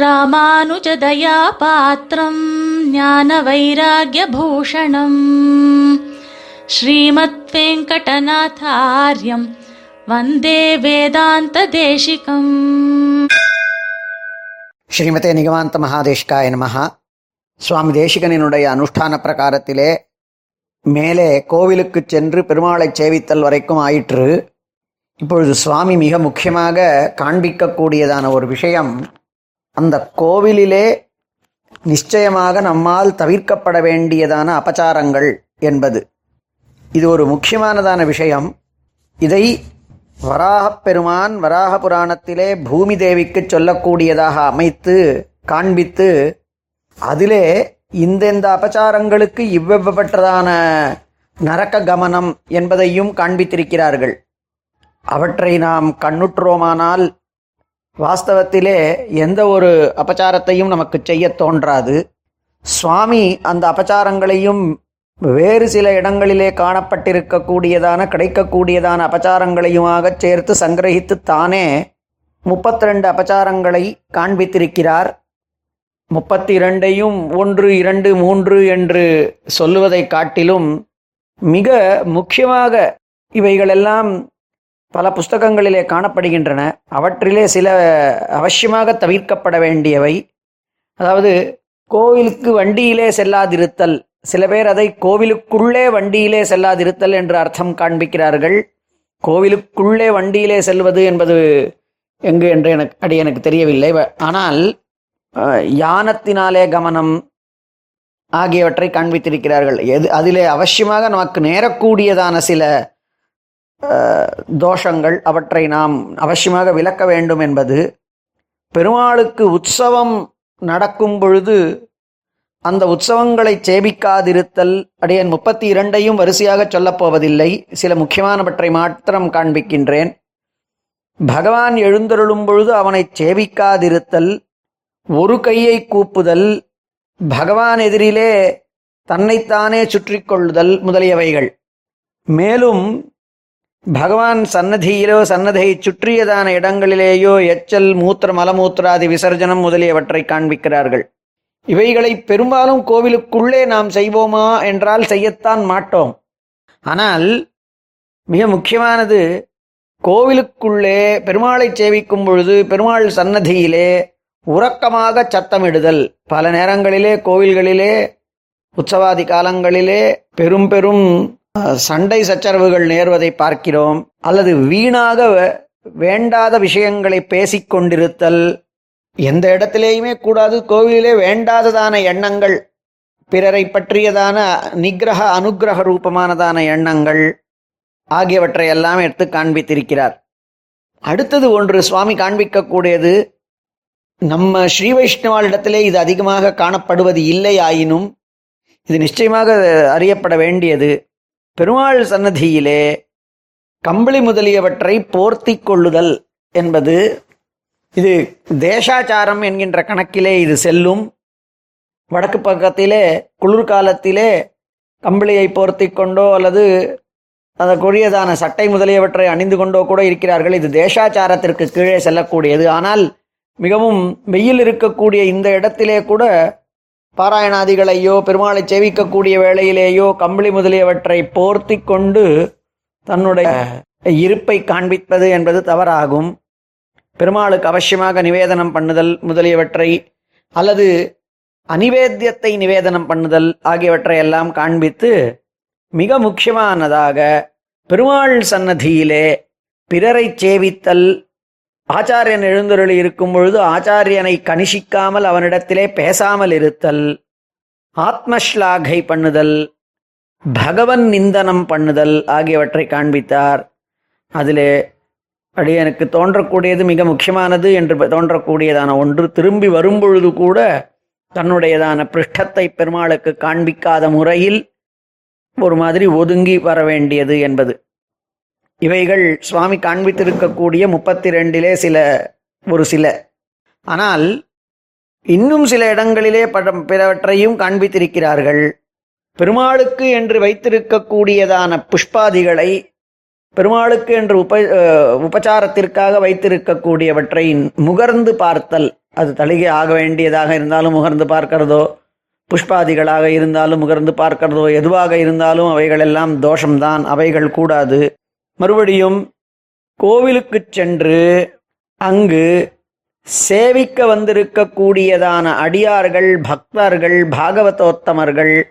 ராமானுஜதயாபாத்திரம் ஞான வைராகியபூஷணம் ஸ்ரீமத் வெங்கடநாதாரியம் வந்தே வேதாந்த தேசிகம் ஸ்ரீமதே நிகமாந்த மகாதேஷ்காய நமஹா சுவாமி தேசிகனினுடைய அனுஷ்டான பிரகாரத்திலே மேலே கோவிலுக்கு சென்று பெருமாளை சேவித்தல் வரைக்கும் ஆயிற்று. இப்பொழுது சுவாமி மிக முக்கியமாக காண்பிக்கக்கூடியதான ஒரு விஷயம் அந்த கோவிலிலே நிச்சயமாக நம்மால் தவிர்க்கப்பட வேண்டியதான அபச்சாரங்கள் என்பது. இது ஒரு முக்கியமானதான விஷயம். இதை வராகப் பெருமான் வராக புராணத்திலே பூமி தேவிக்கு சொல்லக்கூடியதாக அமைத்து காண்பித்து அதிலே இந்தெந்த அபச்சாரங்களுக்கு இவ்வெவ்வப்பட்டதான நரக்க கமனம் என்பதையும் காண்பித்திருக்கிறார்கள். அவற்றை நாம் கண்ணுற்றோமானால் வாஸ்தவத்திலே எந்த ஒரு அபச்சாரத்தையும் நமக்கு செய்ய தோன்றாது. சுவாமி அந்த அபச்சாரங்களையும் வேறு சில இடங்களிலே காணப்பட்டிருக்கக்கூடியதான கிடைக்கக்கூடியதான அபச்சாரங்களையுமாக சேர்த்து சங்கிரகித்து தானே முப்பத்தி ரெண்டு அபச்சாரங்களை காண்பித்திருக்கிறார். முப்பத்தி இரண்டையும் ஒன்று இரண்டு மூன்று என்று சொல்லுவதை காட்டிலும் மிக முக்கியமாக இவைகளெல்லாம் பல புஸ்தகங்களிலே காணப்படுகின்றன. அவற்றிலே சில அவசியமாக தவிர்க்கப்பட வேண்டியவை. அதாவது கோவிலுக்கு வண்டியிலே செல்லாதிருத்தல். சில பேர் அதை கோவிலுக்குள்ளே வண்டியிலே செல்லாதிருத்தல் என்று அர்த்தம் காண்பிக்கிறார்கள். கோவிலுக்குள்ளே வண்டியிலே செல்வது என்பது எங்கு என்று எனக்கு அடி எனக்கு தெரியவில்லை. ஆனால் யானத்தினாலே கமனம் ஆகியவற்றை காண்பித்திருக்கிறார்கள். எது அதிலே அவசியமாக நமக்கு நேரக்கூடியதான சில தோஷங்கள் அவற்றை நாம் அவசியமாக விளக்க வேண்டும் என்பது பெருமாளுக்கு உற்சவம் நடக்கும் பொழுது அந்த உற்சவங்களை சேவிக்காதிருத்தல் அடியன் முப்பத்தி இரண்டையும் வரிசையாக சொல்லப் போவதில்லை. சில முக்கியமானவற்றை மாத்திரம் காண்பிக்கின்றேன். பகவான் எழுந்தருளும் பொழுது அவனை சேவிக்காதிருத்தல் ஒரு கையை கூப்புதல் பகவான் எதிரிலே தன்னைத்தானே சுற்றி கொள்ளுதல் முதலியவைகள். மேலும் பகவான் சன்னதியிலோ சன்னதியை சுற்றியதான இடங்களிலேயோ எச்சல் மூத்திர மலமூத்திராதி விசர்ஜனம் முதலியவற்றை காண்பிக்கிறார்கள். இவைகளை பெரும்பாலும் கோவிலுக்குள்ளே நாம் செய்வோமா என்றால் செய்யத்தான் மாட்டோம். ஆனால் மிக முக்கியமானது கோவிலுக்குள்ளே பெருமாளை சேவிக்கும் பொழுது பெருமாள் சன்னதியிலே உறக்கமாக சத்தமிடுதல். பல நேரங்களிலே கோவில்களிலே உற்சவாதி காலங்களிலே பெரும் பெரும் சண்டை சச்சரவுகள் நேர்வதை பார்க்கிறோம். அல்லது வீணாக வேண்டாத விஷயங்களை பேசிக் கொண்டிருத்தல். எந்த இடத்திலேயுமே கூடாது. கோவிலிலே வேண்டாததான எண்ணங்கள். பிறரை பற்றியதான நிகிரக அனுக்கிரக ரூபமானதான எண்ணங்கள் ஆகியவற்றை எல்லாம் எடுத்து காண்பித்திருக்கிறார். அடுத்தது ஒன்று சுவாமி காண்பிக்கக்கூடியது. நம்ம ஸ்ரீ வைஷ்ணவாளிடத்திலே இது அதிகமாக காணப்படுவது இல்லை ஆயினும் இது நிச்சயமாக அறியப்பட வேண்டியது. பெருமாள் சன்னதியிலே கம்பளி முதலியவற்றை போர்த்தி கொள்ளுதல் என்பது இது தேசாச்சாரம் என்கின்ற கணக்கிலே இது செல்லும். வடக்கு பக்கத்திலே குளிர்காலத்திலே கம்பளியை போர்த்தி கொண்டோ அல்லது அதற்குரியதான சட்டை முதலியவற்றை அணிந்து கொண்டோ கூட இருக்கிறார்கள். இது தேசாச்சாரத்திற்கு கீழே செல்லக்கூடியது. ஆனால் மிகவும் வெயில் இருக்கக்கூடிய இந்த இடத்திலே கூட பாராயணாதிகளையோ பெருமாளை சேவிக்கக்கூடிய வேளையிலேயோ கம்பளி முதலியவற்றை போர்த்தி கொண்டு தன்னுடைய இருப்பை காண்பிப்பது என்பது தவறாகும். பெருமாளுக்கு அவசியமாக நிவேதனம் பண்ணுதல் முதலியவற்றை அல்லது அனிவேத்தியத்தை நிவேதனம் பண்ணுதல் ஆகியவற்றை எல்லாம் காண்பித்து மிக முக்கியமானதாக பெருமாள் சன்னதியிலே பிறரை சேவித்தல் ஆச்சாரியன் எழுந்தருளி இருக்கும் பொழுது ஆச்சாரியனை கணிஷிக்காமல் அவனிடத்திலே பேசாமல் இருத்தல் ஆத்மஸ்லாகை பண்ணுதல் பகவன் நிந்தனம் பண்ணுதல் ஆகியவற்றை காண்பித்தார். அதிலே அடியனுக்கு தோன்றக்கூடியது மிக முக்கியமானது என்று தோன்றக்கூடியதான ஒன்று திரும்பி வரும்பொழுது கூட தன்னுடையதான பிருஷ்டத்தை பெருமாளுக்கு காண்பிக்காத முறையில் ஒரு மாதிரி ஒதுங்கி வர வேண்டியது என்பது. இவைகள் சுவாமி காண்பித்திருக்கக்கூடிய முப்பத்தி ரெண்டிலே சில ஒரு சில. ஆனால் இன்னும் சில இடங்களிலே படம் பிறவற்றையும் காண்பித்திருக்கிறார்கள். பெருமாளுக்கு என்று வைத்திருக்கக்கூடியதான புஷ்பாதிகளை பெருமாளுக்கு என்று உப உபச்சாரத்திற்காக வைத்திருக்கக்கூடியவற்றை முகர்ந்து பார்த்தல். அது தளிகை ஆக வேண்டியதாக இருந்தாலும் முகர்ந்து பார்க்கிறதோ புஷ்பாதிகளாக இருந்தாலும் முகர்ந்து பார்க்கிறதோ எதுவாக இருந்தாலும் அவைகளெல்லாம் தோஷம்தான். அவைகள் கூடாது. மறுபடியும் கோவிலுக்கு சென்று அங்கு சேவிக்க வந்திருக்கக்கூடியதான அடியார்கள் பக்தர்கள் பாகவதோத்தமர்கள்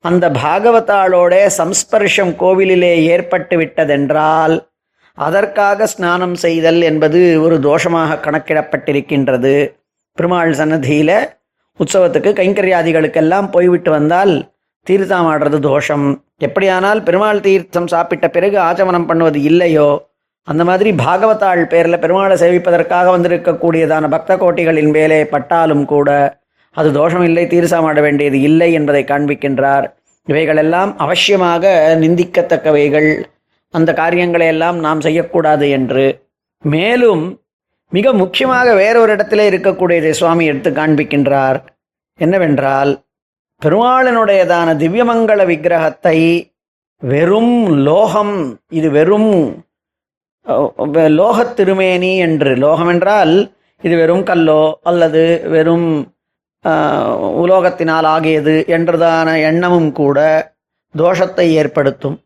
அந்த பாகவதாளோட சம்ஸ்பர்ஷம் கோவிலிலே ஏற்பட்டு விட்டதென்றால் அதற்காக ஸ்நானம் செய்தல் என்பது ஒரு தோஷமாக கணக்கிடப்பட்டிருக்கின்றது. பெருமாள் சன்னதியில உற்சவத்துக்கு கைங்கரியாதிகளுக்கெல்லாம் போய்விட்டு வந்தால் தீர்த்தம் ஆடுறது தோஷம். எப்படியானால் பெருமாள் தீர்த்தம் சாப்பிட்ட பிறகு ஆச்சமனம் பண்ணுவது இல்லையோ? அந்த மாதிரி பாகவதாள் பேரில் பெருமாளை சேவிப்பதற்காக வந்திருக்கக்கூடியதான பக்த கோட்டிகளின் மேலே பட்டாலும் கூட அது தோஷம் இல்லை தீர்சாமாட வேண்டியது இல்லை என்பதை காண்பிக்கின்றார். இவைகளெல்லாம் அவசியமாக நிந்திக்கத்தக்கவைகள். அந்த காரியங்களை எல்லாம் நாம் செய்யக்கூடாது என்று. மேலும் மிக முக்கியமாக வேறொரு இடத்திலே இருக்கக்கூடியதை சுவாமி எடுத்து காண்பிக்கின்றார். என்னவென்றால் பெருமாளனுடையதான திவ்யமங்கள விக்கிரகத்தை வெறும் லோகம் இது வெறும் லோகத் திருமேனி என்று லோகம் என்றால் இது வெறும் கல்லோ அல்லது வெறும் உலோகத்தினால் ஆகியது என்றதான எண்ணமும் கூட தோஷத்தை ஏற்படுத்தும்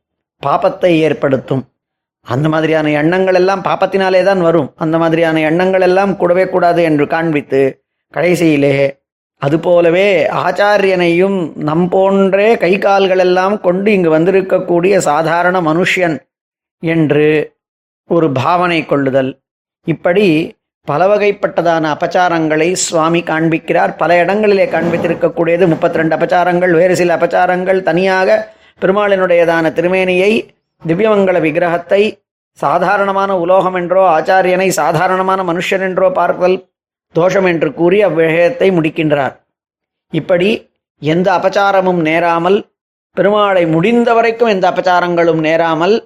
பாபத்தை ஏற்படுத்தும். அந்த மாதிரியான எண்ணங்கள் எல்லாம் பாப்பத்தினாலே தான் வரும். அந்த மாதிரியான எண்ணங்கள் எல்லாம் கூடவே கூடாது என்று காண்பித்து கடைசியிலே அதுபோலவே ஆச்சாரியனையும் நம் போன்றே கை கால்களெல்லாம் கொண்டு இங்கு வந்திருக்கக்கூடிய சாதாரண மனுஷியன் என்று ஒரு பாவனை கொள்ளுதல். இப்படி பல வகைப்பட்டதான அபச்சாரங்களை சுவாமி காண்பிக்கிறார். பல இடங்களிலே காண்பித்திருக்கக்கூடியது முப்பத்தி ரெண்டு அபச்சாரங்கள் வேறு சில அபச்சாரங்கள் தனியாக பெருமாளினுடையதான திருமேனியை திவ்யமங்கள விக்கிரகத்தை சாதாரணமான உலோகம் என்றோ ஆச்சாரியனை சாதாரணமான மனுஷன் என்றோ பார்த்தல் தோஷம் என்று கூறி அவ்விஷயத்தை முடிக்கின்றார். இப்படி எந்த அபச்சாரமும் நேராமல் பெருமாளை முடிந்த வரைக்கும் எந்த அபச்சாரங்களும் நேராமல்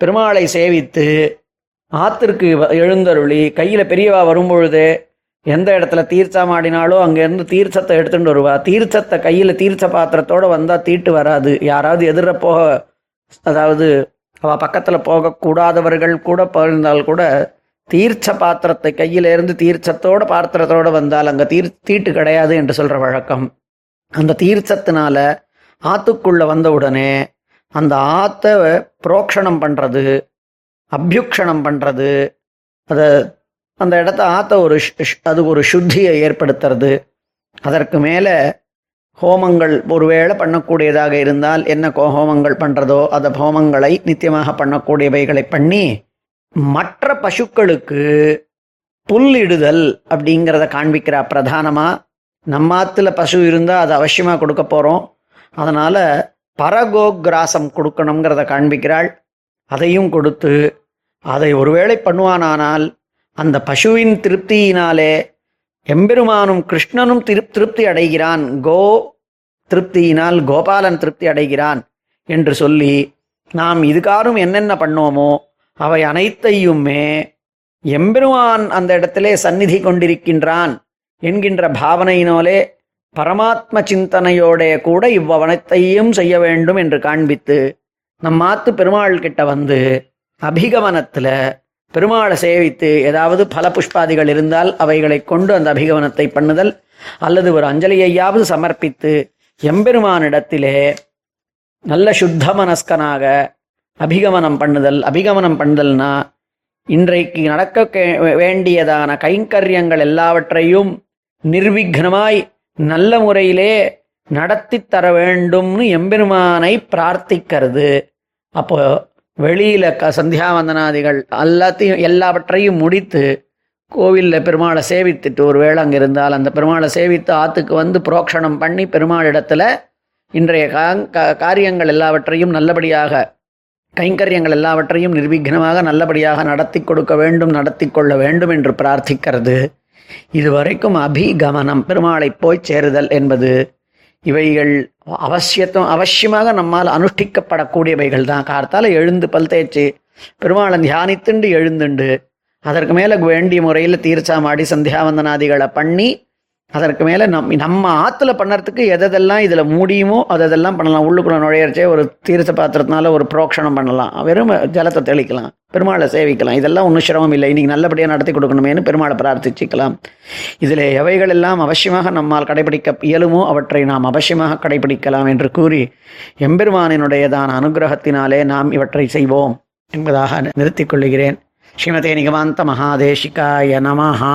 பெருமாளை சேவித்து ஆத்திற்கு வ- எழுந்தருளி கையில் பெரியவா வரும்பொழுது எந்த இடத்துல தீர்த்தம் ஆடினாலோ அங்கேருந்து தீர்த்தத்தை எடுத்துட்டு வருவா. தீர்த்தத்தை கையில் தீர்த்த பாத்திரத்தோடு வந்தால் தீட்டு வராது. யாராவது எதிர போக அதாவது அவள் பக்கத்தில் போகக்கூடாதவர்கள் கூட போயிருந்தால் கூட தீர்ச்ச பாத்திரத்தை கையிலேருந்து தீர்ச்சத்தோட பாத்திரத்தோடு பாத்திரத்தோட வந்தால் அங்கே தீர் தீட்டு கிடையாது என்று சொல்கிற வழக்கம். அந்த தீர்ச்சத்தினால ஆத்துக்குள்ளே வந்த உடனே அந்த ஆத்தை புரோக்ஷணம் பண்ணுறது அபியுக்ஷணம் பண்ணுறது அதை அந்த இடத்த ஆத்த ஒரு ஷ்- அது ஒரு சுத்தியை ஏற்படுத்துறது. அதற்கு மேலே ஹோமங்கள் ஒருவேளை பண்ணக்கூடியதாக இருந்தால் என்ன கோ- ஹோமங்கள் பண்ணுறதோ அந்த ஹோமங்களை நித்தியமாக பண்ணக்கூடியவைகளை பண்ணி மற்ற பசுக்களுக்கு புல்லிடுதல் அப்படிங்கிறத காண்பிக்கிறா பிரதானமாக நம்மாத்துல பசு இருந்தால் அது அவசியமாக கொடுக்க போகிறோம் அதனால் பரகோகிராசம் கொடுக்கணுங்கிறத காண்பிக்கிறாள். அதையும் கொடுத்து அதை ஒருவேளை பண்ணுவானானால் அந்த பசுவின் திருப்தியினாலே எம்பெருமானும் கிருஷ்ணனும் திரு திருப்தி அடைகிறான். கோ திருப்தியினால் கோபாலன் திருப்தி அடைகிறான் என்று சொல்லி நாம் இதுகாரும் என்னென்ன பண்ணோமோ அவை அனைத்தையுமே எம்பெருமான் அந்த இடத்திலே சந்நிதி கொண்டிருக்கின்றான் என்கின்ற பாவனையினாலே பரமாத்ம சிந்தனையோட கூட இவ்வவனத்தையும் செய்ய வேண்டும் என்று காண்பித்து நம்மாத்து பெருமாள் கிட்ட வந்து அபிகமனத்தில் பெருமாளை சேவித்து ஏதாவது பல புஷ்பாதிகள் இருந்தால் அவைகளை கொண்டு அந்த அபிகமனத்தை பண்ணுதல் அல்லது ஒரு அஞ்சலியையாவது சமர்ப்பித்து எம்பெருமானிடத்திலே நல்ல சுத்த மனஸ்கனாக அபிகமனம் பண்ணுதல் அபிகமனம் பண்ணுதல்னா இன்றைக்கு நடக்க வேண்டியதான கைங்கரியங்கள் எல்லாவற்றையும் நிர்விக்னமாய் நல்ல முறையிலே நடத்தி தர வேண்டும்னு எம்பெருமானை பிரார்த்திக்கிறது. அப்போ வெளியில க சந்தியாவந்தனாதிகள் எல்லாத்தையும் எல்லாவற்றையும் முடித்து கோவிலில் பெருமாளை சேவித்துட்டு ஒரு வேளை அங்கே இருந்தால் அந்த பெருமாளை சேவித்து ஆத்துக்கு வந்து புரோக்ஷணம் பண்ணி பெருமாளிடத்துல இன்றைய கா- காரியங்கள் எல்லாவற்றையும் நல்லபடியாக கைங்கரியங்கள் எல்லாவற்றையும் நிர்விக்னமாக நல்லபடியாக நடத்தி கொடுக்க வேண்டும் நடத்தி கொள்ள வேண்டும் என்று பிரார்த்திக்கிறது. இதுவரைக்கும் அபிகமனம் பெருமாளை போய் சேருதல் என்பது இவைகள் அவசியத்தும் அவசியமாக நம்மால் அனுஷ்டிக்கப்படக்கூடியவைகள் தான். கார்த்தால எழுந்து பல் தேய்ச்சி பெருமாளை தியானித்துண்டு எழுந்துண்டு அதற்கு மேலே வேண்டிய முறையில் தீர்ச்சாமாடி சந்தியாவந்தனாதிகளை பண்ணி அதற்கு மேலே நம் நம்ம ஆற்றுல பண்ணுறதுக்கு எதெல்லாம் இதில் முடியுமோ அதெல்லாம் பண்ணலாம். உள்ளுக்குள்ள நுழையறச்சே ஒரு தீர்த்த பாத்திரத்தினால ஒரு புரோக்ஷணம் பண்ணலாம். வெறும் ஜலத்தை தெளிக்கலாம். பெருமாளை சேவிக்கலாம். இதெல்லாம் ஒன்றும் சிரமம் இல்லை. இன்றைக்கி நல்லபடியாக நடத்தி கொடுக்கணுமேனு பெருமாளை பிரார்த்திச்சுக்கலாம். இதில் எவைகள் எல்லாம் அவசியமாக நம்மால் கடைபிடிக்க இயலுமோ அவற்றை நாம் அவசியமாக கடைபிடிக்கலாம் என்று கூறி எம்பெருமானினுடையதான அனுகிரகத்தினாலே நாம் இவற்றை செய்வோம் என்பதாக நிறுத்திக் கொள்கிறேன். ஸ்ரீமதே நிகமாந்த மகாதேஷிகாய நமஹா.